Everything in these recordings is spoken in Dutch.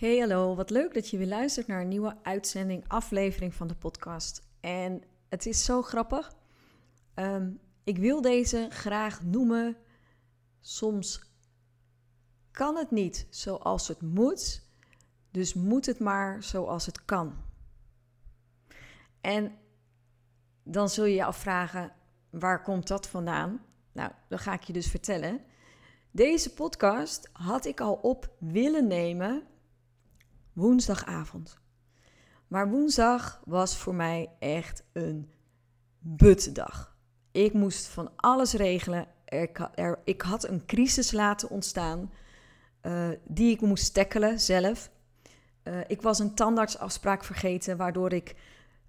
Hey hallo, wat leuk dat je weer luistert naar een nieuwe uitzending, aflevering van de podcast. En het is zo grappig. Ehm, ik wil deze graag noemen. Soms kan het niet zoals het moet, dus moet het maar zoals het kan. En dan zul je je afvragen, waar komt dat vandaan? Nou, dan ga ik je dus vertellen. Deze podcast had ik al op willen nemen woensdagavond. Maar woensdag was voor mij echt een butdag. Ik moest van alles regelen. Er, ik had een crisis laten ontstaan uh, die ik moest tackelen zelf. Uh, ik was een tandartsafspraak vergeten, waardoor ik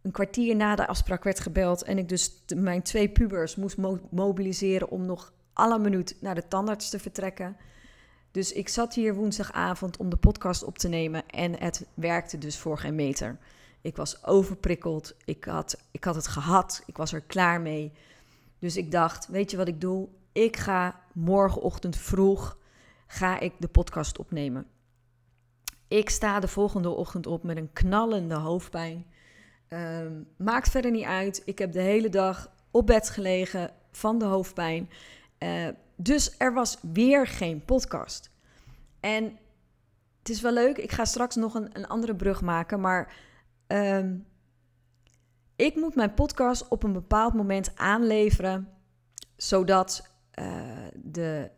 een kwartier na de afspraak werd gebeld en ik dus mijn twee pubers moest mo mobiliseren om nog alle minuut naar de tandarts te vertrekken. Dus ik zat hier woensdagavond om de podcast op te nemen en het werkte dus voor geen meter. Ik was overprikkeld, ik had, ik had het gehad, ik was er klaar mee. Dus ik dacht, weet je wat ik doe? Ik ga morgenochtend vroeg ga ik de podcast opnemen. Ik sta de volgende ochtend op met een knallende hoofdpijn. Um, maakt verder niet uit. Ik heb de hele dag op bed gelegen van de hoofdpijn. Uh, dus er was weer geen podcast. En het is wel leuk. Ik ga straks nog een, een andere brug maken. Maar um, ik moet mijn podcast op een bepaald moment aanleveren. Zodat uh, de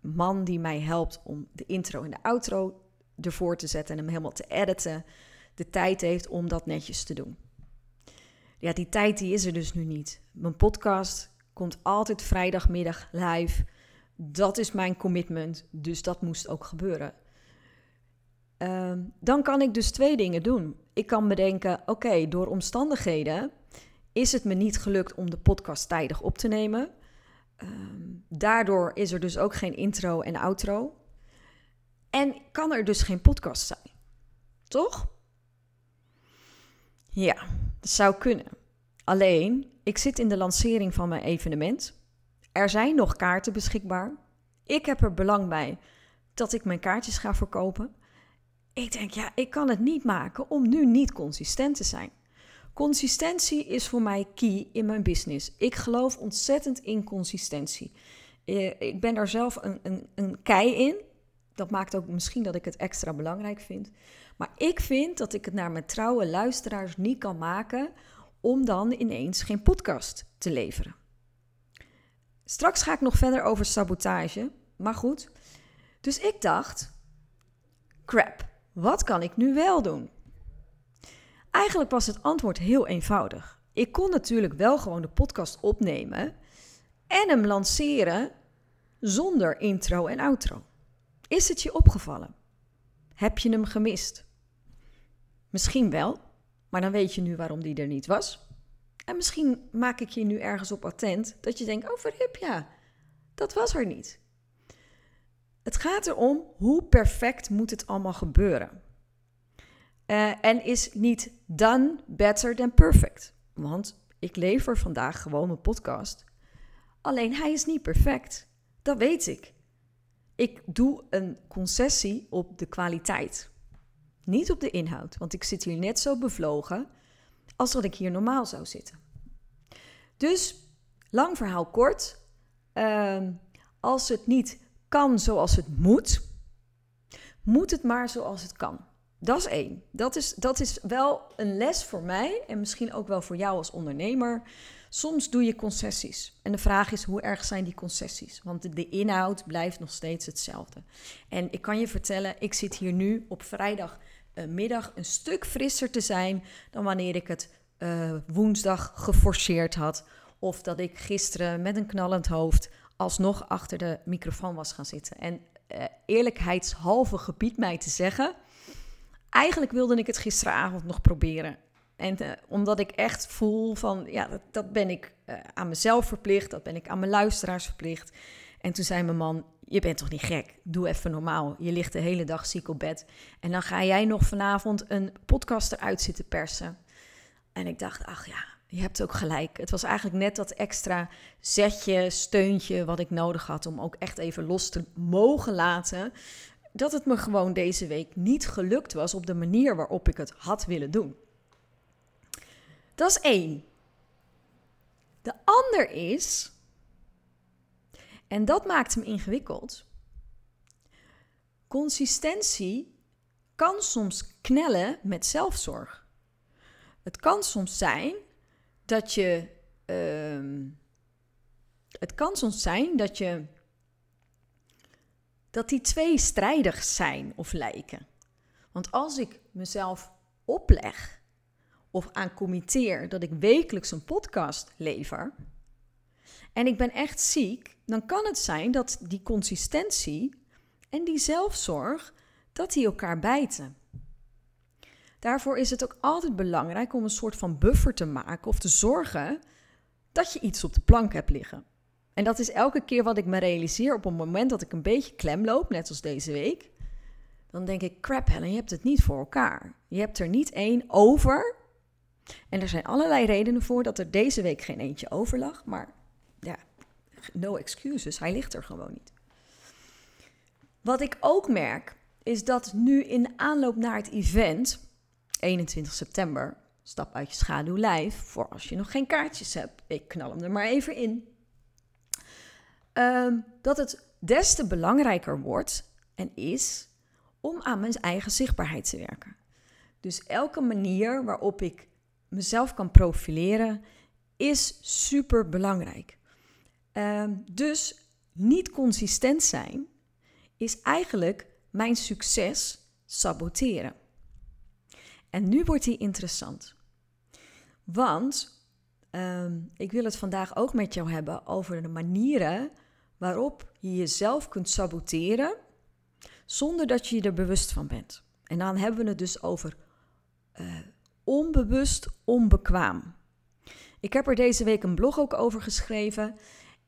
man die mij helpt om de intro en de outro ervoor te zetten en hem helemaal te editen, de tijd heeft om dat netjes te doen. Ja, die tijd die is er dus nu niet. Mijn podcast komt altijd vrijdagmiddag live. Dat is mijn commitment, dus dat moest ook gebeuren. Uh, dan kan ik dus twee dingen doen. Ik kan bedenken, oké, door omstandigheden is het me niet gelukt om de podcast tijdig op te nemen. Um, daardoor is er dus ook geen intro en outro. En kan er dus geen podcast zijn. Toch? Ja, dat zou kunnen. Alleen, ik zit in de lancering van mijn evenement. Er zijn nog kaarten beschikbaar. Ik heb er belang bij dat ik mijn kaartjes ga verkopen. Ik denk, ja, ik kan het niet maken om nu niet consistent te zijn. Consistentie is voor mij key in mijn business. Ik geloof ontzettend in consistentie. Eh, ik ben daar zelf een, een, een kei in. Dat maakt ook misschien dat ik het extra belangrijk vind. Maar ik vind dat ik het naar mijn trouwe luisteraars niet kan maken om dan ineens geen podcast te leveren. Straks ga ik nog verder over sabotage, maar goed. Dus ik dacht, crap, wat kan ik nu wel doen? Eigenlijk was het antwoord heel eenvoudig. Ik kon natuurlijk wel gewoon de podcast opnemen en hem lanceren zonder intro en outro. Is het je opgevallen? Heb je hem gemist? Misschien wel, maar dan weet je nu waarom die er niet was. En misschien maak ik je nu ergens op attent dat je denkt: oh verhip ja, dat was er niet. Het gaat erom hoe perfect moet het allemaal gebeuren. Uh, en is niet done better than perfect. Want ik lever vandaag gewoon mijn podcast. Alleen hij is niet perfect. Dat weet ik. Ik doe een concessie op de kwaliteit. Niet op de inhoud, want ik zit hier net zo bevlogen als dat ik hier normaal zou zitten. Dus, lang verhaal kort. Uh, als het niet kan zoals het moet, moet het maar zoals het kan. Dat is één. Dat is, dat is wel een les voor mij en misschien ook wel voor jou als ondernemer. Soms doe je concessies. En de vraag is, hoe erg zijn die concessies? Want de, inhoud blijft nog steeds hetzelfde. En ik kan je vertellen, ik zit hier nu op vrijdagmiddag een stuk frisser te zijn dan wanneer ik het uh, woensdag geforceerd had. Of dat ik gisteren met een knallend hoofd alsnog achter de microfoon was gaan zitten. En uh, eerlijkheidshalve gebied mij te zeggen eigenlijk wilde ik het gisteravond nog proberen. En omdat ik echt voel van, ja, dat, dat ben ik aan mezelf verplicht, dat ben ik aan mijn luisteraars verplicht. En toen zei mijn man, je bent toch niet gek? Doe even normaal. Je ligt de hele dag ziek op bed. En dan ga jij nog vanavond een podcast eruit zitten persen. En ik dacht, ach ja, je hebt ook gelijk. Het was eigenlijk net dat extra zetje, steuntje wat ik nodig had om ook echt even los te mogen laten dat het me gewoon deze week niet gelukt was op de manier waarop ik het had willen doen. Dat is één. De ander is, en dat maakt hem ingewikkeld, consistentie kan soms knellen met zelfzorg. Het kan soms zijn dat je. Uh, het kan soms zijn dat je. dat die twee strijdig zijn of lijken. Want als ik mezelf opleg of aan committeer dat ik wekelijks een podcast lever en ik ben echt ziek, dan kan het zijn dat die consistentie en die zelfzorg dat die elkaar bijten. Daarvoor is het ook altijd belangrijk om een soort van buffer te maken of te zorgen dat je iets op de plank hebt liggen. En dat is elke keer wat ik me realiseer op een moment dat ik een beetje klem loop, net als deze week. Dan denk ik, crap Helen, je hebt het niet voor elkaar. Je hebt er niet één over. En er zijn allerlei redenen voor dat er deze week geen eentje over lag. Maar ja, no excuses, hij ligt er gewoon niet. Wat ik ook merk, is dat nu in aanloop naar het event, 21 september, stap uit je schaduw lijf, voor als je nog geen kaartjes hebt, ik knal hem er maar even in, um, dat het des te belangrijker wordt en is om aan mijn eigen zichtbaarheid te werken. Dus elke manier waarop ik mezelf kan profileren is super belangrijk. Um, dus niet consistent zijn is eigenlijk mijn succes saboteren. En nu wordt die interessant. Want ehm, ik wil het vandaag ook met jou hebben over de manieren waarop je jezelf kunt saboteren zonder dat je je er bewust van bent. En dan hebben we het dus over uh, onbewust onbekwaam. Ik heb er deze week een blog ook over geschreven.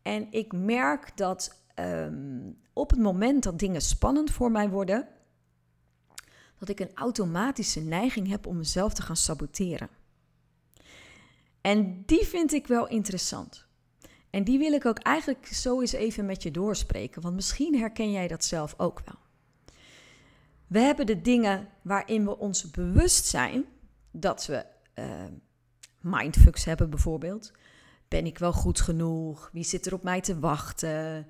En ik merk dat um, op het moment dat dingen spannend voor mij worden, dat ik een automatische neiging heb om mezelf te gaan saboteren. En die vind ik wel interessant. En die wil ik ook eigenlijk zo eens even met je doorspreken, want misschien herken jij dat zelf ook wel. We hebben de dingen waarin we ons bewust zijn dat we uh, mindfucks hebben, bijvoorbeeld. Ben ik wel goed genoeg? Wie zit er op mij te wachten?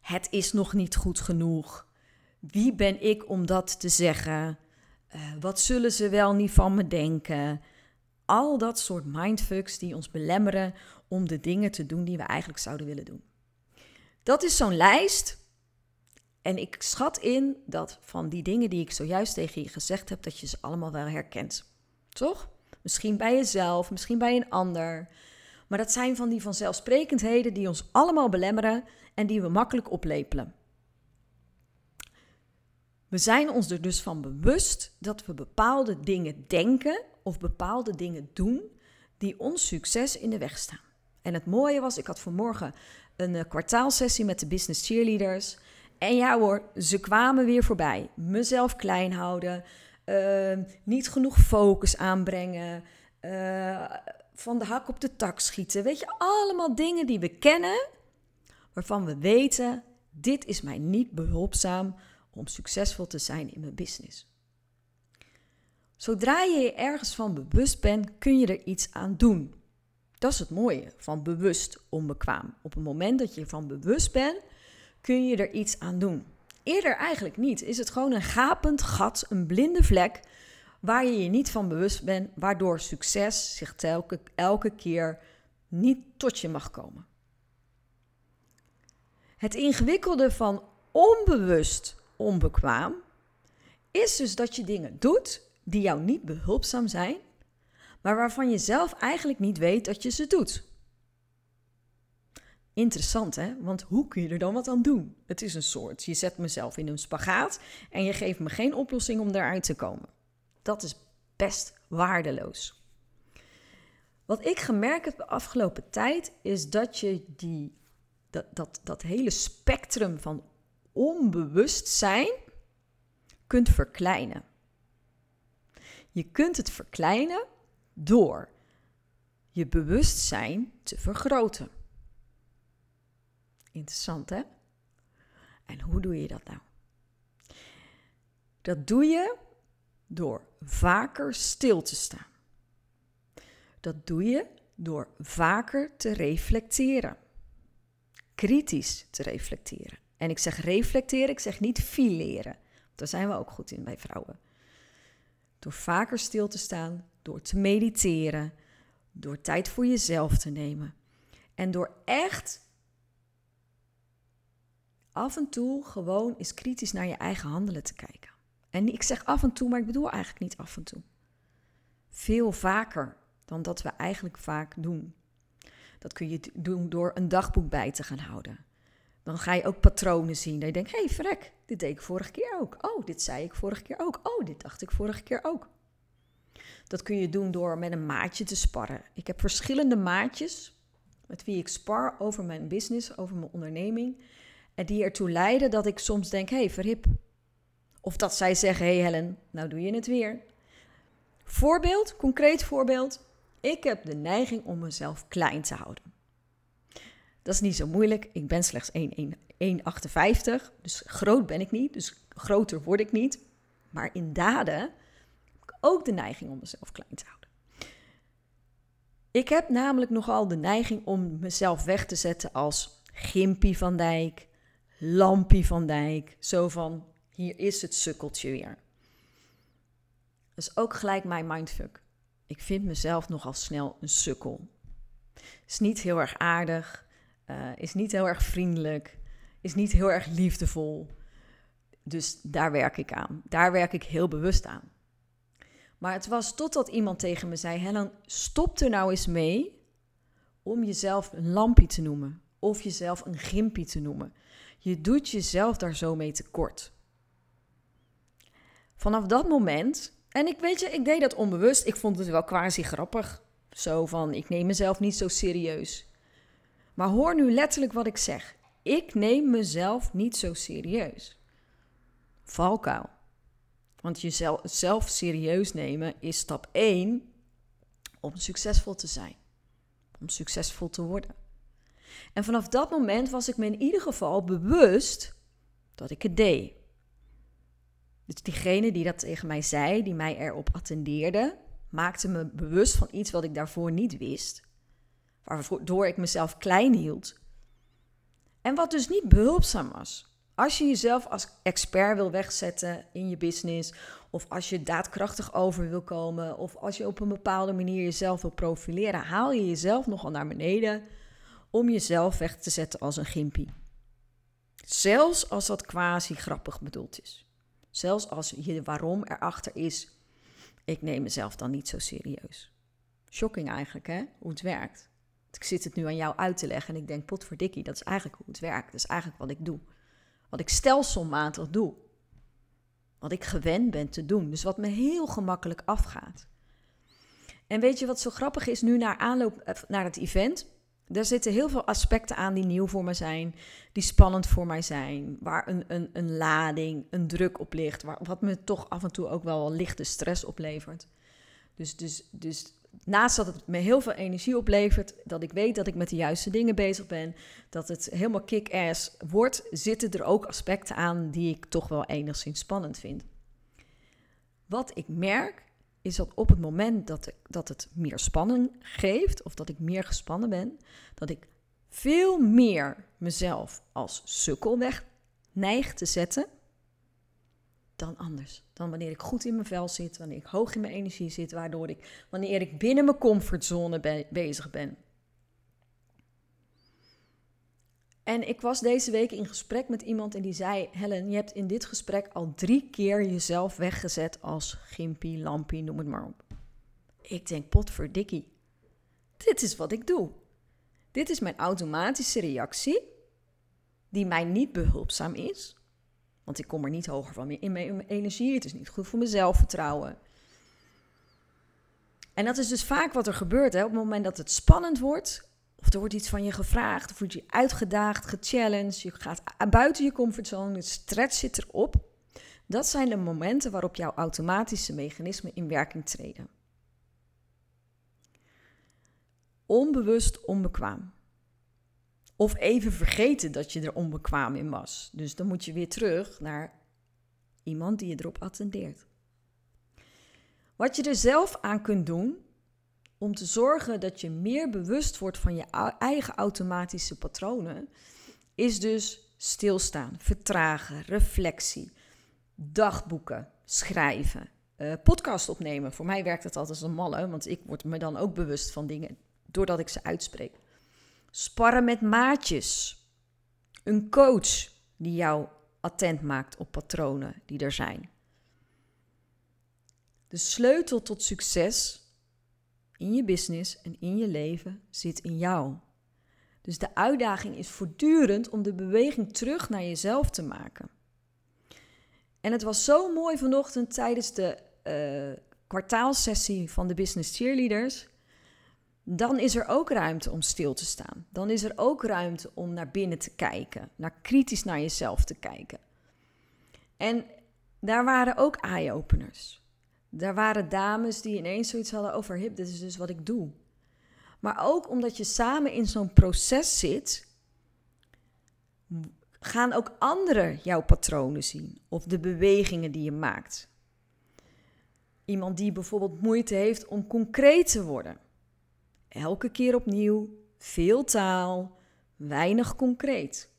Het is nog niet goed genoeg. Wie ben ik om dat te zeggen? Uh, wat zullen ze wel niet van me denken? Al dat soort mindfucks die ons belemmeren om de dingen te doen die we eigenlijk zouden willen doen. Dat is zo'n lijst. En ik schat in dat van die dingen die ik zojuist tegen je gezegd heb, dat je ze allemaal wel herkent. Toch? Misschien bij jezelf, misschien bij een ander. Maar dat zijn van die vanzelfsprekendheden die ons allemaal belemmeren en die we makkelijk oplepelen. We zijn ons er dus van bewust dat we bepaalde dingen denken of bepaalde dingen doen die ons succes in de weg staan. En het mooie was, ik had vanmorgen een uh, kwartaalsessie met de business cheerleaders. En ja hoor, ze kwamen weer voorbij. Mezelf klein houden, uh, niet genoeg focus aanbrengen, uh, van de hak op de tak schieten. Weet je, allemaal dingen die we kennen, waarvan we weten, dit is mij niet behulpzaam om succesvol te zijn in mijn business. Zodra je je ergens van bewust bent, kun je er iets aan doen. Dat is het mooie van bewust onbekwaam. Op het moment dat je ervan bewust bent, kun je er iets aan doen. Eerder eigenlijk niet. Is het gewoon een gapend gat, een blinde vlek, waar je je niet van bewust bent, waardoor succes zich telke, elke keer niet tot je mag komen. Het ingewikkelde van onbewust onbekwaam is dus dat je dingen doet die jou niet behulpzaam zijn, maar waarvan je zelf eigenlijk niet weet dat je ze doet. Interessant hè, want hoe kun je er dan wat aan doen? Het is een soort, je zet mezelf in een spagaat en je geeft me geen oplossing om daaruit te komen. Dat is best waardeloos. Wat ik gemerkt heb de afgelopen tijd is dat je die, dat, dat, dat hele spectrum van onbewustzijn kunt verkleinen. Je kunt het verkleinen door je bewustzijn te vergroten. Interessant hè? En hoe doe je dat nou? Dat doe je door vaker stil te staan. Dat doe je door vaker te reflecteren. Kritisch te reflecteren. En ik zeg reflecteren, ik zeg niet fileren. Daar zijn we ook goed in bij vrouwen. Door vaker stil te staan, door te mediteren, door tijd voor jezelf te nemen. En door echt af en toe gewoon eens kritisch naar je eigen handelen te kijken. En ik zeg af en toe, maar ik bedoel eigenlijk niet af en toe. Veel vaker dan dat we eigenlijk vaak doen. Dat kun je doen door een dagboek bij te gaan houden. Dan ga je ook patronen zien. Dat je denkt, hé hey, verrek, dit deed ik vorige keer ook. Oh, dit zei ik vorige keer ook. Oh, dit dacht ik vorige keer ook. Dat kun je doen door met een maatje te sparren. Ik heb verschillende maatjes met wie ik spar over mijn business, over mijn onderneming. En die ertoe leiden dat ik soms denk, hé hey, verhip. Of dat zij zeggen, hey Helen, nou doe je het weer. Voorbeeld, concreet voorbeeld. Ik heb de neiging om mezelf klein te houden. Dat is niet zo moeilijk. Ik ben slechts 1,58. Dus groot ben ik niet. Dus groter word ik niet. Maar in daden heb ik ook de neiging om mezelf klein te houden. Ik heb namelijk nogal de neiging om mezelf weg te zetten als Gimpie van Dijk, Lampie van Dijk. Zo van, hier is het sukkeltje weer. Dat is ook gelijk mijn mindfuck. Ik vind mezelf nogal snel een sukkel. Is niet heel erg aardig, uh, is niet heel erg vriendelijk, is niet heel erg liefdevol. Dus daar werk ik aan. Daar werk ik heel bewust aan. Maar het was totdat iemand tegen me zei: Helen, stop er nou eens mee om jezelf een lampie te noemen. Of jezelf een gimpie te noemen. Je doet jezelf daar zo mee tekort. Vanaf dat moment, en ik weet je, ik deed dat onbewust. Ik vond het wel quasi grappig. Zo van, ik neem mezelf niet zo serieus. Maar hoor nu letterlijk wat ik zeg. Ik neem mezelf niet zo serieus. Valkuil. Want jezelf serieus nemen is stap 1 om succesvol te zijn. Om succesvol te worden. En vanaf dat moment was ik me in ieder geval bewust dat ik het deed. Dus diegene die dat tegen mij zei, die mij erop attendeerde, maakte me bewust van iets wat ik daarvoor niet wist, waardoor ik mezelf klein hield. En wat dus niet behulpzaam was. Als je jezelf als expert wil wegzetten in je business, of als je daadkrachtig over wil komen, of als je op een bepaalde manier jezelf wil profileren, haal je jezelf nogal naar beneden om jezelf weg te zetten als een gimpie. Zelfs als dat quasi grappig bedoeld is. Zelfs als je waarom erachter is, ik neem mezelf dan niet zo serieus. Shocking eigenlijk, hè? Hoe het werkt. Ik zit het nu aan jou uit te leggen en ik denk, potverdikkie, dat is eigenlijk hoe het werkt. Dat is eigenlijk wat ik doe. Wat ik stelselmatig doe. Wat ik gewend ben te doen. Dus wat me heel gemakkelijk afgaat. En weet je wat zo grappig is nu naar aanloop eh, naar het event? Er zitten heel veel aspecten aan die nieuw voor me zijn, die spannend voor mij zijn, waar een, een, een lading, een druk op ligt, waar, wat me toch af en toe ook wel lichte stress oplevert. Dus, dus, dus naast dat het me heel veel energie oplevert, dat ik weet dat ik met de juiste dingen bezig ben, dat het helemaal kick-ass wordt, zitten er ook aspecten aan die ik toch wel enigszins spannend vind. Wat ik merk is dat op het moment dat, ik, dat het meer spanning geeft, of dat ik meer gespannen ben, dat ik veel meer mezelf als sukkel weg neig te zetten dan anders. Dan wanneer ik goed in mijn vel zit, wanneer ik hoog in mijn energie zit, waardoor ik, wanneer ik binnen mijn comfortzone bezig ben. En ik was deze week in gesprek met iemand en die zei: Helen, je hebt in dit gesprek al drie keer jezelf weggezet als gimpie, lampie, noem het maar op. Ik denk: potverdikkie. Dit is wat ik doe. Dit is mijn automatische reactie, die mij niet behulpzaam is. Want ik kom er niet hoger van in mijn energie. Het is niet goed voor mijn zelfvertrouwen. En dat is dus vaak wat er gebeurt. Hè? Op het moment dat het spannend wordt, of er wordt iets van je gevraagd, of word je uitgedaagd, gechallenged, je gaat buiten je comfortzone, het stress zit erop. Dat zijn de momenten waarop jouw automatische mechanismen in werking treden. Onbewust onbekwaam. Of even vergeten dat je er onbekwaam in was. Dus dan moet je weer terug naar iemand die je erop attendeert. Wat je er zelf aan kunt doen om te zorgen dat je meer bewust wordt van je eigen automatische patronen, is dus stilstaan, vertragen, reflectie, dagboeken, schrijven, uh, podcast opnemen. Voor mij werkt het altijd als een malle, want ik word me dan ook bewust van dingen doordat ik ze uitspreek. Sparren met maatjes. Een coach die jou attent maakt op patronen die er zijn. De sleutel tot succes in je business en in je leven zit in jou. Dus de uitdaging is voortdurend om de beweging terug naar jezelf te maken. En het was zo mooi vanochtend tijdens de uh, kwartaalsessie van de Business Cheerleaders. Dan is er ook ruimte om stil te staan. Dan is er ook ruimte om naar binnen te kijken, naar kritisch naar jezelf te kijken. En daar waren ook eye-openers. Daar waren dames die ineens zoiets hadden over hip, dit is dus wat ik doe. Maar ook omdat je samen in zo'n proces zit, gaan ook anderen jouw patronen zien of de bewegingen die je maakt. Iemand die bijvoorbeeld moeite heeft om concreet te worden. Elke keer opnieuw, veel taal, weinig concreet.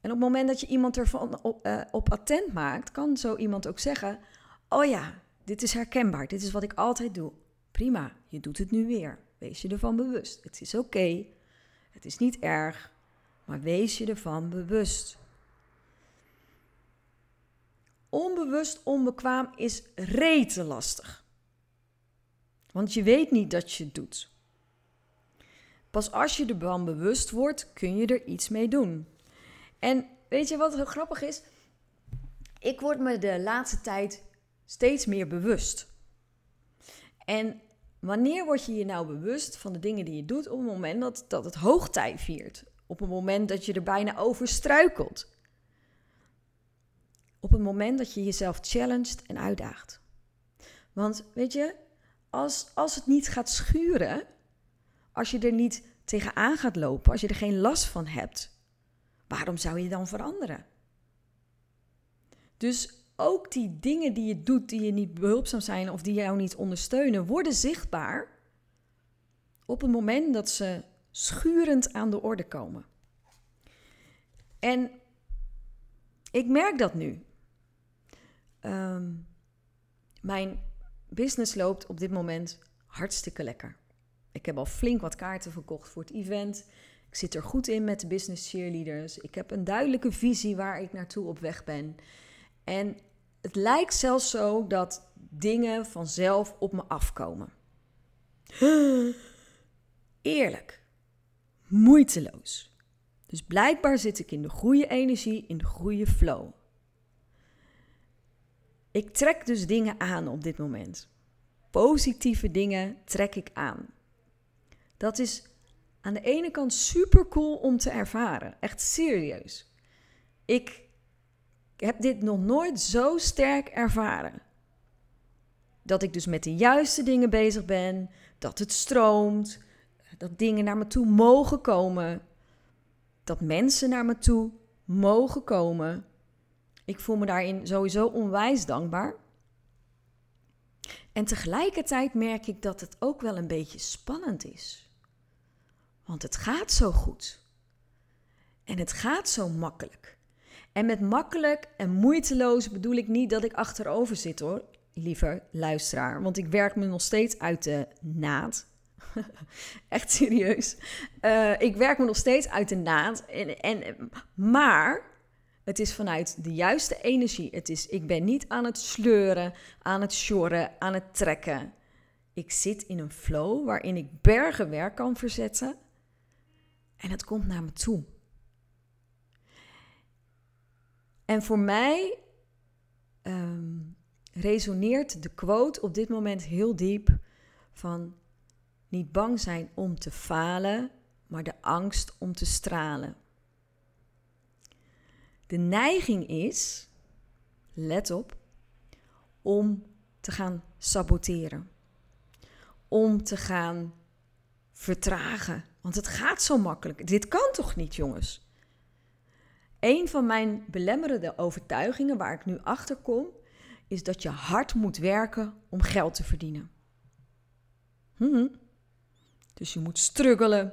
En op het moment dat je iemand ervan op, op attent maakt, kan zo iemand ook zeggen: Oh ja, dit is herkenbaar, dit is wat ik altijd doe. Prima, je doet het nu weer. Wees je ervan bewust. Het is oké, het is niet erg, maar wees je ervan bewust. Onbewust onbekwaam is rete lastig. Want je weet niet dat je het doet. Pas als je ervan bewust wordt, kun je er iets mee doen. En weet je wat heel grappig is? Ik word me de laatste tijd steeds meer bewust. En wanneer word je je nou bewust van de dingen die je doet op het moment dat, dat het hoogtij viert? Op het moment dat je er bijna over struikelt? Op het moment dat je jezelf challenged en uitdaagt. Want weet je, als, als het niet gaat schuren, als je er niet tegenaan gaat lopen, als je er geen last van hebt, waarom zou je dan veranderen? Dus ook die dingen die je doet die je niet behulpzaam zijn of die jou niet ondersteunen, worden zichtbaar op het moment dat ze schurend aan de orde komen. En ik merk dat nu. Ehm, mijn business loopt op dit moment hartstikke lekker. Ik heb al flink wat kaarten verkocht voor het event. Ik zit er goed in met de business cheerleaders. Ik heb een duidelijke visie waar ik naartoe op weg ben. En het lijkt zelfs zo dat dingen vanzelf op me afkomen. Eerlijk. Moeiteloos. Dus blijkbaar zit ik in de goede energie, in de goede flow. Ik trek dus dingen aan op dit moment. Positieve dingen trek ik aan. Dat is aan de ene kant super cool om te ervaren. Echt serieus. Ik heb dit nog nooit zo sterk ervaren. Dat ik dus met de juiste dingen bezig ben, dat het stroomt, dat dingen naar me toe mogen komen, dat mensen naar me toe mogen komen. Ik voel me daarin sowieso onwijs dankbaar. En tegelijkertijd merk ik dat het ook wel een beetje spannend is. Want het gaat zo goed. En het gaat zo makkelijk. En met makkelijk en moeiteloos bedoel ik niet dat ik achterover zit hoor, liever luisteraar. Want ik werk me nog steeds uit de naad. Echt serieus. Uh, ik werk me nog steeds uit de naad. En, en, maar het is vanuit de juiste energie. Het is, ik ben niet aan het sleuren, aan het sjorren, aan het trekken. Ik zit in een flow waarin ik bergen werk kan verzetten. En het komt naar me toe. En voor mij um, resoneert de quote op dit moment heel diep van niet bang zijn om te falen, maar de angst om te stralen. De neiging is, let op, om te gaan saboteren. Om te gaan vertragen. Want het gaat zo makkelijk. Dit kan toch niet, jongens? Een van mijn belemmerende overtuigingen waar ik nu achter kom, is dat je hard moet werken om geld te verdienen. Hm. Dus je moet struggelen,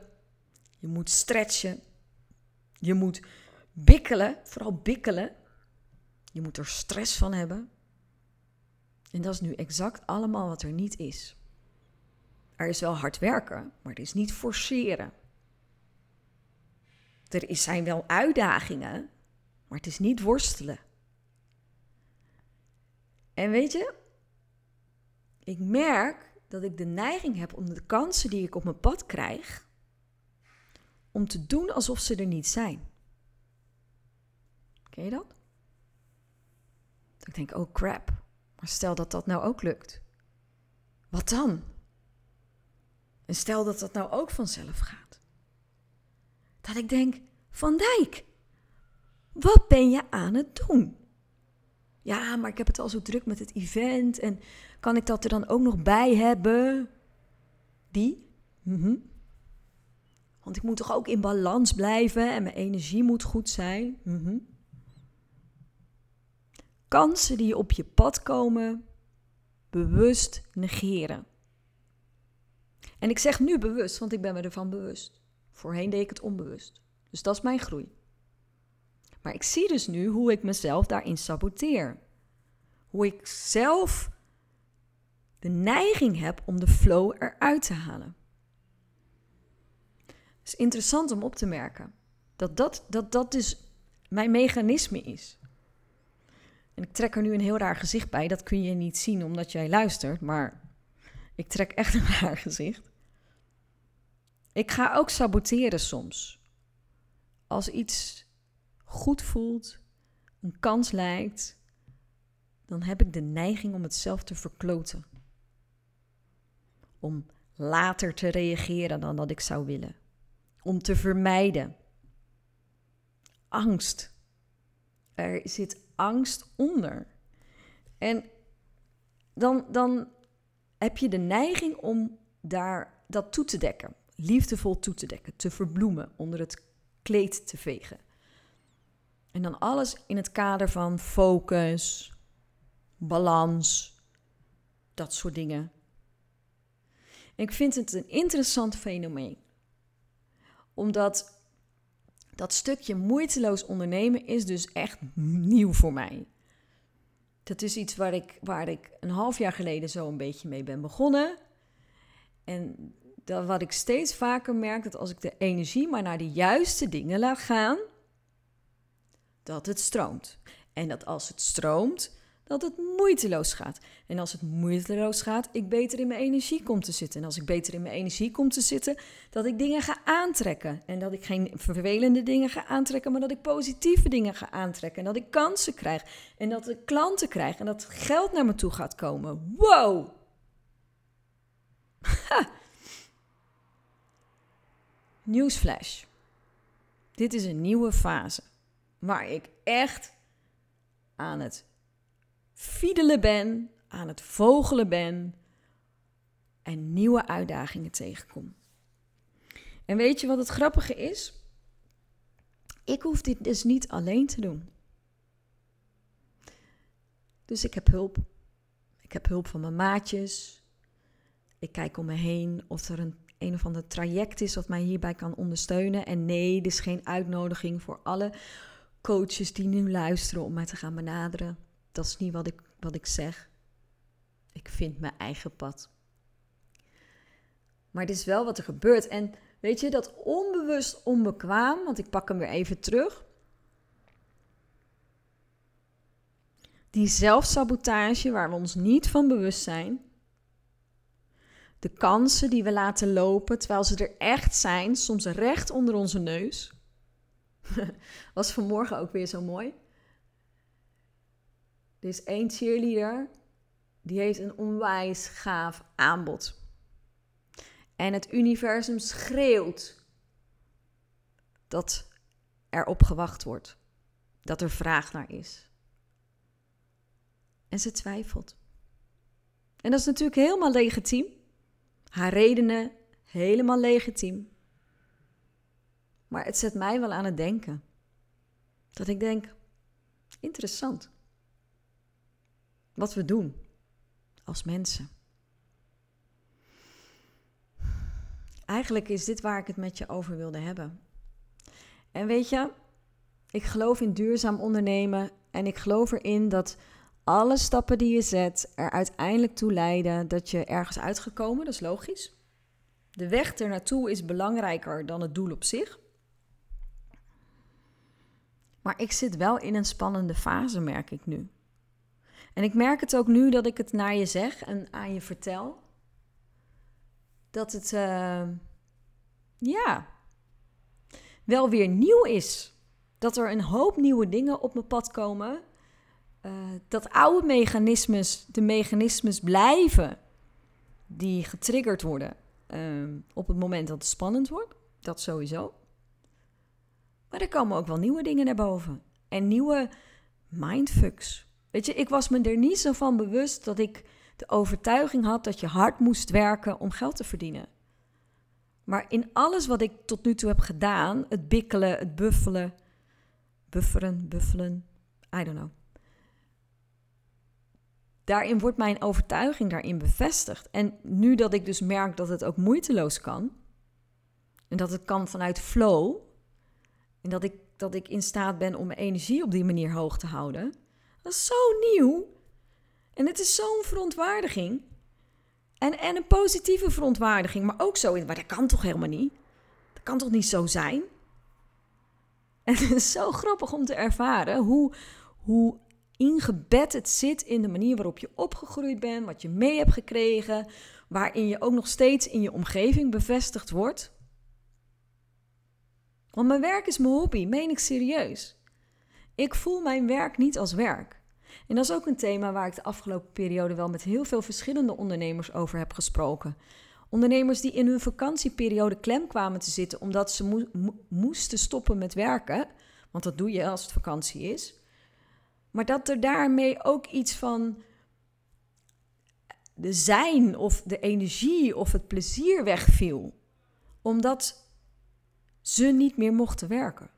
je moet stretchen, je moet bikkelen, vooral bikkelen. Je moet er stress van hebben. En dat is nu exact allemaal wat er niet is. Er is wel hard werken, maar er is niet forceren. Er zijn wel uitdagingen, maar het is niet worstelen. En weet je, ik merk dat ik de neiging heb om de kansen die ik op mijn pad krijg, om te doen alsof ze er niet zijn. Ken je dat? Ik denk, oh crap, maar stel dat dat nou ook lukt. Wat dan? En stel dat dat nou ook vanzelf gaat. Dat ik denk, Van Dijk, wat ben je aan het doen? Ja, maar ik heb het al zo druk met het event en kan ik dat er dan ook nog bij hebben? Die? Mhm. Want ik moet toch ook in balans blijven en mijn energie moet goed zijn? Mhm. Kansen die op je pad komen, bewust negeren. En ik zeg nu bewust, want ik ben me ervan bewust. Voorheen deed ik het onbewust. Dus dat is mijn groei. Maar ik zie dus nu hoe ik mezelf daarin saboteer. Hoe ik zelf de neiging heb om de flow eruit te halen. Het is interessant om op te merken dat dat, dat, dat dus mijn mechanisme is. En ik trek er nu een heel raar gezicht bij. Dat kun je niet zien omdat jij luistert, maar ik trek echt een raar gezicht. Ik ga ook saboteren soms. Als iets goed voelt, een kans lijkt, dan heb ik de neiging om het zelf te verkloten. Om later te reageren dan dat ik zou willen. Om te vermijden. Angst. Er zit angst onder. En dan, dan heb je de neiging om daar dat toe te dekken. Liefdevol toe te dekken, te verbloemen, onder het kleed te vegen. En dan alles in het kader van focus, balans, dat soort dingen. ik vind het een interessant fenomeen. Omdat dat stukje moeiteloos ondernemen is dus echt nieuw voor mij. Dat is iets waar ik, waar ik een half jaar geleden zo een beetje mee ben begonnen. En dat wat ik steeds vaker merk, dat als ik de energie maar naar de juiste dingen laat gaan, dat het stroomt. En dat als het stroomt, dat het moeiteloos gaat. En als het moeiteloos gaat, ik beter in mijn energie kom te zitten. En als ik beter in mijn energie kom te zitten, dat ik dingen ga aantrekken. En dat ik geen vervelende dingen ga aantrekken, maar dat ik positieve dingen ga aantrekken. En dat ik kansen krijg. En dat ik klanten krijg. En dat geld naar me toe gaat komen. Wow! Ha. Newsflash. Dit is een nieuwe fase waar ik echt aan het fiedelen ben, aan het vogelen ben en nieuwe uitdagingen tegenkom. En weet je wat het grappige is? Ik hoef dit dus niet alleen te doen. Dus ik heb hulp. Ik heb hulp van mijn maatjes. Ik kijk om me heen of er een een of ander traject is wat mij hierbij kan ondersteunen. En nee, dit is geen uitnodiging voor alle coaches die nu luisteren om mij te gaan benaderen. Dat is niet wat ik, wat ik zeg. Ik vind mijn eigen pad. Maar dit is wel wat er gebeurt. En weet je, dat onbewust onbekwaam, want ik pak hem weer even terug. Die zelfsabotage waar we ons niet van bewust zijn. De kansen die we laten lopen terwijl ze er echt zijn, soms recht onder onze neus. Was vanmorgen ook weer zo mooi. Er is één cheerleader, die heeft een onwijs gaaf aanbod. En het universum schreeuwt dat er op gewacht wordt. Dat er vraag naar is. En ze twijfelt. En dat is natuurlijk helemaal legitiem. Haar redenen helemaal legitiem. Maar het zet mij wel aan het denken Dat ik denk, interessant. Wat we doen als mensen. Eigenlijk is dit waar ik het met je over wilde hebben. En weet je, ik geloof in duurzaam ondernemen en ik geloof erin dat alle stappen die je zet er uiteindelijk toe leiden dat je ergens uitgekomen, dat is logisch. De weg er naartoe is belangrijker dan het doel op zich. Maar ik zit wel in een spannende fase, merk ik nu. En ik merk het ook nu dat ik het naar je zeg en aan je vertel. Dat het, uh, ja, wel weer nieuw is. Dat er een hoop nieuwe dingen op mijn pad komen. Uh, dat oude mechanismes de mechanismes blijven die getriggerd worden uh, op het moment dat het spannend wordt. Dat sowieso. Maar er komen ook wel nieuwe dingen naar boven. En nieuwe mindfucks. Weet je, ik was me er niet zo van bewust dat ik de overtuiging had dat je hard moest werken om geld te verdienen. Maar in alles wat ik tot nu toe heb gedaan, het bikkelen, het buffelen, bufferen, buffelen, I don't know. Daarin wordt mijn overtuiging daarin bevestigd. En nu dat ik dus merk dat het ook moeiteloos kan, en dat het kan vanuit flow, en dat ik, dat ik in staat ben om mijn energie op die manier hoog te houden, dat is zo nieuw. En het is zo'n verontwaardiging. En, en een positieve verontwaardiging, maar ook zo in, maar dat kan toch helemaal niet? Dat kan toch niet zo zijn? En het is zo grappig om te ervaren hoe, hoe ingebed het zit in de manier waarop je opgegroeid bent, wat je mee hebt gekregen, waarin je ook nog steeds in je omgeving bevestigd wordt. Want mijn werk is mijn hobby, meen ik serieus. Ik voel mijn werk niet als werk. En dat is ook een thema waar ik de afgelopen periode wel met heel veel verschillende ondernemers over heb gesproken. Ondernemers die in hun vakantieperiode klem kwamen te zitten omdat ze moesten stoppen met werken. Want dat doe je als het vakantie is. Maar dat er daarmee ook iets van de zijn of de energie of het plezier wegviel. Omdat ze niet meer mochten werken.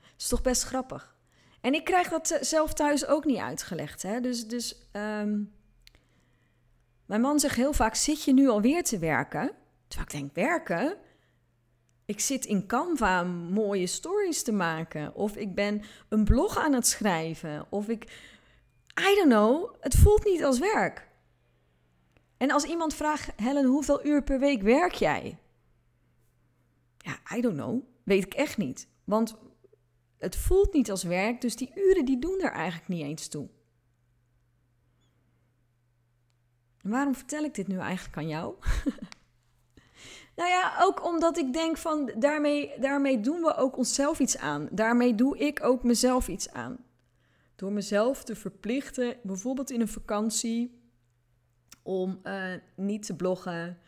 Dat is toch best grappig. En ik krijg dat zelf thuis ook niet uitgelegd. Hè? Dus, dus um, mijn man zegt heel vaak: Zit je nu alweer te werken? Terwijl ik denk: Werken? Ik zit in Canva mooie stories te maken. Of ik ben een blog aan het schrijven. Of ik. I don't know. Het voelt niet als werk. En als iemand vraagt: Helen, hoeveel uur per week werk jij? Ja, I don't know. Weet ik echt niet. Want het voelt niet als werk, dus die uren die doen er eigenlijk niet eens toe. En waarom vertel ik dit nu eigenlijk aan jou? nou ja, ook omdat ik denk van daarmee, daarmee doen we ook onszelf iets aan. Daarmee doe ik ook mezelf iets aan. Door mezelf te verplichten, bijvoorbeeld in een vakantie, om uh, niet te bloggen,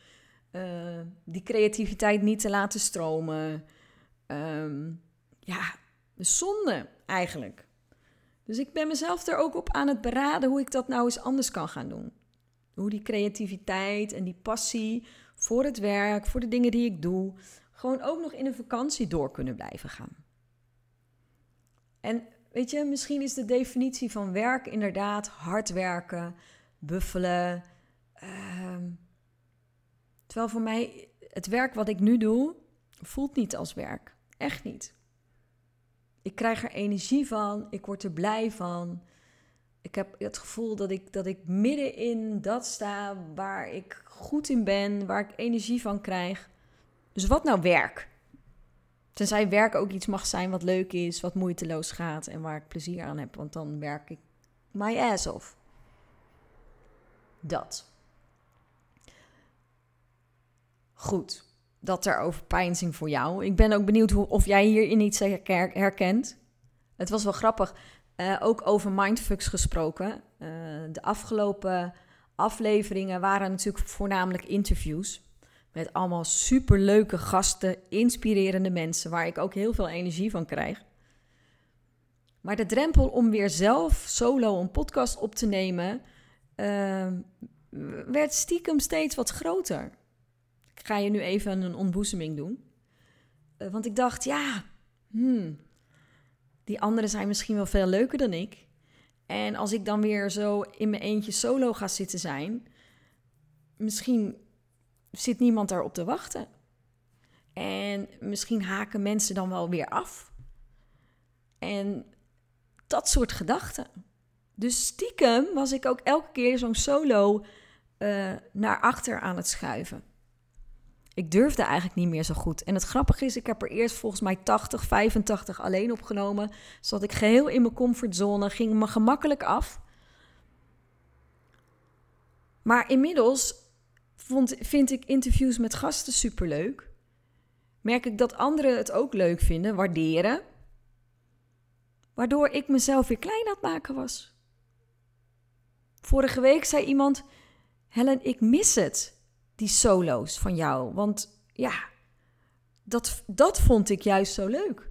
uh, die creativiteit niet te laten stromen. Um, ja, zonde eigenlijk. Dus ik ben mezelf er ook op aan het beraden hoe ik dat nou eens anders kan gaan doen. Hoe die creativiteit en die passie voor het werk, voor de dingen die ik doe, gewoon ook nog in een vakantie door kunnen blijven gaan. En weet je, misschien is de definitie van werk inderdaad hard werken, buffelen. Ehm, terwijl voor mij het werk wat ik nu doe, voelt niet als werk. Echt niet. Ik krijg er energie van, ik word er blij van. Ik heb het gevoel dat ik, dat ik midden in dat sta waar ik goed in ben, waar ik energie van krijg. Dus wat nou werk? Tenzij werk ook iets mag zijn wat leuk is, wat moeiteloos gaat en waar ik plezier aan heb, want dan werk ik my ass off. Dat. Goed dat ter overpeinzing voor jou. Ik ben ook benieuwd hoe, of jij hierin iets herkent. Het was wel grappig. Uh, ook over mindfucks gesproken. Uh, de afgelopen afleveringen waren natuurlijk voornamelijk interviews. Met allemaal superleuke gasten, inspirerende mensen, waar ik ook heel veel energie van krijg. Maar de drempel om weer zelf solo een podcast op te nemen, uh, werd stiekem steeds wat groter ga je nu even een ontboezeming doen. Uh, want ik dacht, ja, hmm, die anderen zijn misschien wel veel leuker dan ik. En als ik dan weer zo in mijn eentje solo ga zitten zijn, misschien zit niemand daarop te wachten. En misschien haken mensen dan wel weer af. En dat soort gedachten. Dus stiekem was ik ook elke keer zo'n solo uh, naar achter aan het schuiven. Ik durfde eigenlijk niet meer zo goed. En het grappige is, ik heb er eerst volgens mij 80, 85 alleen opgenomen. Zat ik geheel in mijn comfortzone, ging me gemakkelijk af. Maar inmiddels vond, vind ik interviews met gasten superleuk. Merk ik dat anderen het ook leuk vinden, waarderen. Waardoor ik mezelf weer klein aan het maken was. Vorige week zei iemand: Helen, ik mis het, die solo's van jou. Want ja, dat, dat vond ik juist zo leuk.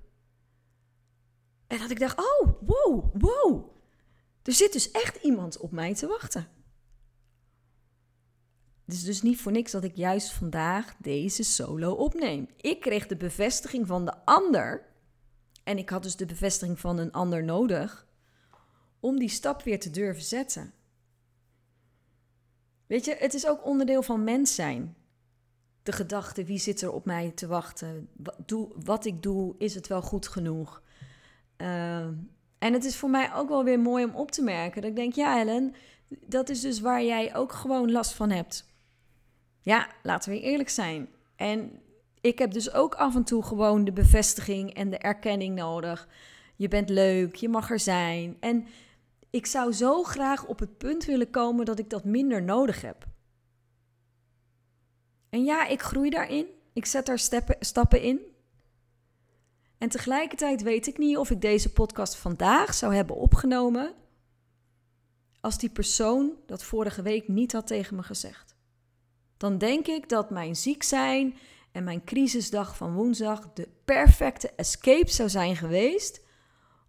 En dat ik dacht: Oh, wow, wow. Er zit dus echt iemand op mij te wachten. Het is dus niet voor niks dat ik juist vandaag deze solo opneem. Ik kreeg de bevestiging van de ander. En ik had dus de bevestiging van een ander nodig. Om die stap weer te durven zetten. Weet je, het is ook onderdeel van mens zijn. De gedachte, wie zit er op mij te wachten? Wat, doe, wat ik doe, is het wel goed genoeg? Uh, en het is voor mij ook wel weer mooi om op te merken. Dat ik denk, ja Helen, dat is dus waar jij ook gewoon last van hebt. Ja, laten we eerlijk zijn. En ik heb dus ook af en toe gewoon de bevestiging en de erkenning nodig. Je bent leuk, je mag er zijn. En ik zou zo graag op het punt willen komen dat ik dat minder nodig heb. En ja, ik groei daarin. Ik zet daar stappen in. En tegelijkertijd weet ik niet of ik deze podcast vandaag zou hebben opgenomen als die persoon dat vorige week niet had tegen me gezegd. Dan denk ik dat mijn ziek zijn en mijn crisisdag van woensdag de perfecte escape zou zijn geweest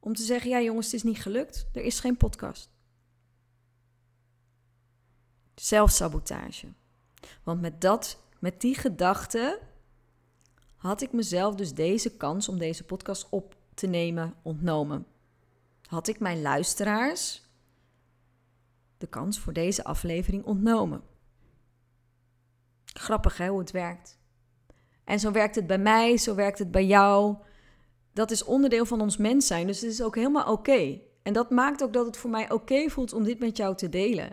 om te zeggen: ja, jongens, het is niet gelukt. Er is geen podcast. Zelfsabotage. Want met dat, met die gedachte, had ik mezelf dus deze kans om deze podcast op te nemen ontnomen. Had ik mijn luisteraars de kans voor deze aflevering ontnomen. Grappig hè, hoe het werkt. En zo werkt het bij mij, zo werkt het bij jou dat is onderdeel van ons mens zijn. Dus het is ook helemaal oké. En dat maakt ook dat het voor mij oké voelt om dit met jou te delen.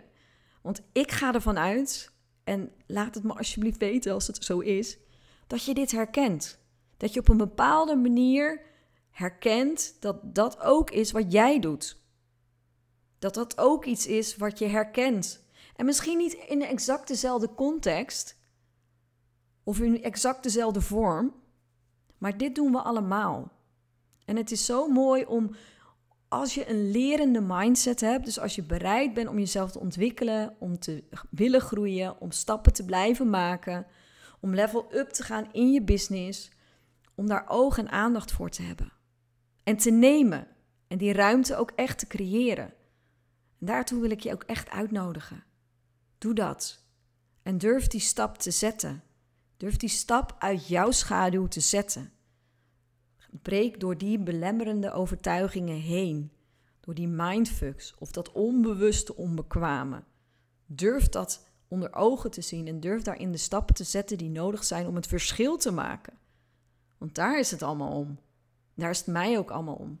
Want ik ga ervan uit, en laat het me alsjeblieft weten als het zo is, dat je dit herkent. Dat je op een bepaalde manier herkent dat dat ook is wat jij doet. Dat dat ook iets is wat je herkent. En misschien niet in exact dezelfde context of in exact dezelfde vorm, maar dit doen we allemaal. En het is zo mooi om, als je een lerende mindset hebt, dus als je bereid bent om jezelf te ontwikkelen, om te willen groeien, om stappen te blijven maken, om level up te gaan in je business, om daar oog en aandacht voor te hebben. En te nemen en die ruimte ook echt te creëren. En daartoe wil ik je ook echt uitnodigen. Doe dat. En durf die stap te zetten. Durf die stap uit jouw schaduw te zetten. Breek door die belemmerende overtuigingen heen. Door die mindfucks of dat onbewuste onbekwame. Durf dat onder ogen te zien en durf daarin de stappen te zetten die nodig zijn om het verschil te maken. Want daar is het allemaal om. Daar is het mij ook allemaal om.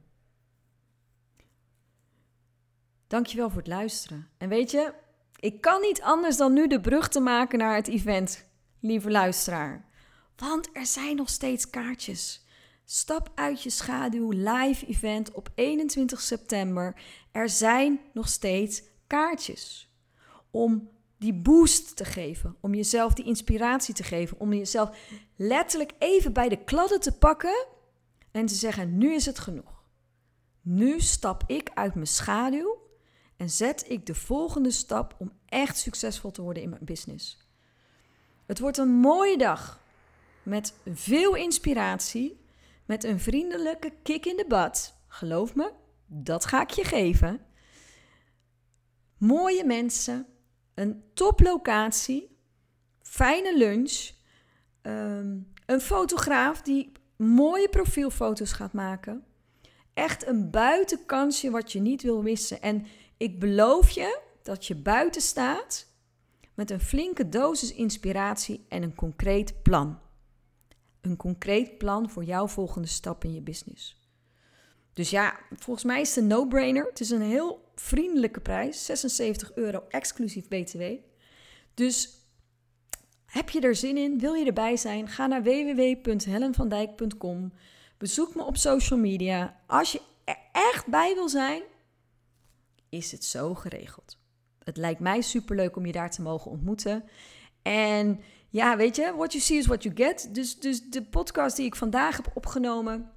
Dankjewel voor het luisteren. En weet je, ik kan niet anders dan nu de brug te maken naar het event, lieve luisteraar. Want er zijn nog steeds kaartjes. Stap uit je schaduw live event op 21 september. Er zijn nog steeds kaartjes om die boost te geven, om jezelf die inspiratie te geven, om jezelf letterlijk even bij de kladden te pakken en te zeggen: nu is het genoeg. Nu stap ik uit mijn schaduw en zet ik de volgende stap om echt succesvol te worden in mijn business. Het wordt een mooie dag met veel inspiratie, met een vriendelijke kick in de bad. Geloof me, dat ga ik je geven. Mooie mensen, een toplocatie, fijne lunch, um, een fotograaf die mooie profielfoto's gaat maken. Echt een buitenkansje wat je niet wil missen. En ik beloof je dat je buiten staat met een flinke dosis inspiratie en een concreet plan. Een concreet plan voor jouw volgende stap in je business. Dus ja, volgens mij is het een no-brainer. Het is een heel vriendelijke prijs, 76 euro exclusief BTW. Dus heb je er zin in? Wil je erbij zijn? Ga naar www.helenvandijk.com. Bezoek me op social media. Als je er echt bij wil zijn, is het zo geregeld. Het lijkt mij superleuk om je daar te mogen ontmoeten. En ja, weet je, what you see is what you get. Dus, dus de podcast die ik vandaag heb opgenomen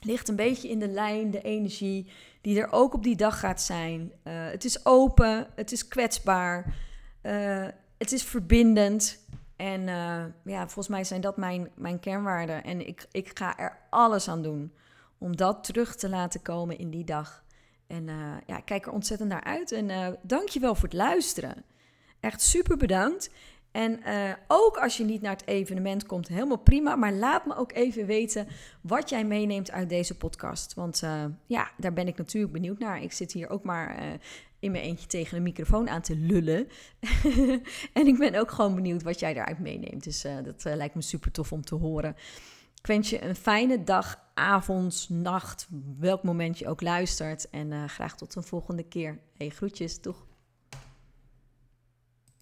ligt een beetje in de lijn, de energie die er ook op die dag gaat zijn. Uh, het is open, het is kwetsbaar, uh, het is verbindend. En uh, ja, volgens mij zijn dat mijn, mijn kernwaarden. En ik, ik ga er alles aan doen om dat terug te laten komen in die dag. En ja, kijk er ontzettend naar uit. En dank je wel voor het luisteren. Echt super bedankt. En uh, ook als je niet naar het evenement komt, helemaal prima. Maar laat me ook even weten wat jij meeneemt uit deze podcast. Want uh, ja, daar ben ik natuurlijk benieuwd naar. Ik zit hier ook maar uh, in mijn eentje tegen een microfoon aan te lullen. en ik ben ook gewoon benieuwd wat jij daaruit meeneemt. Dus dat lijkt me super tof om te horen. Ik wens je een fijne dag, avond, nacht, welk moment je ook luistert. En graag tot een volgende keer. Hey, groetjes, toch?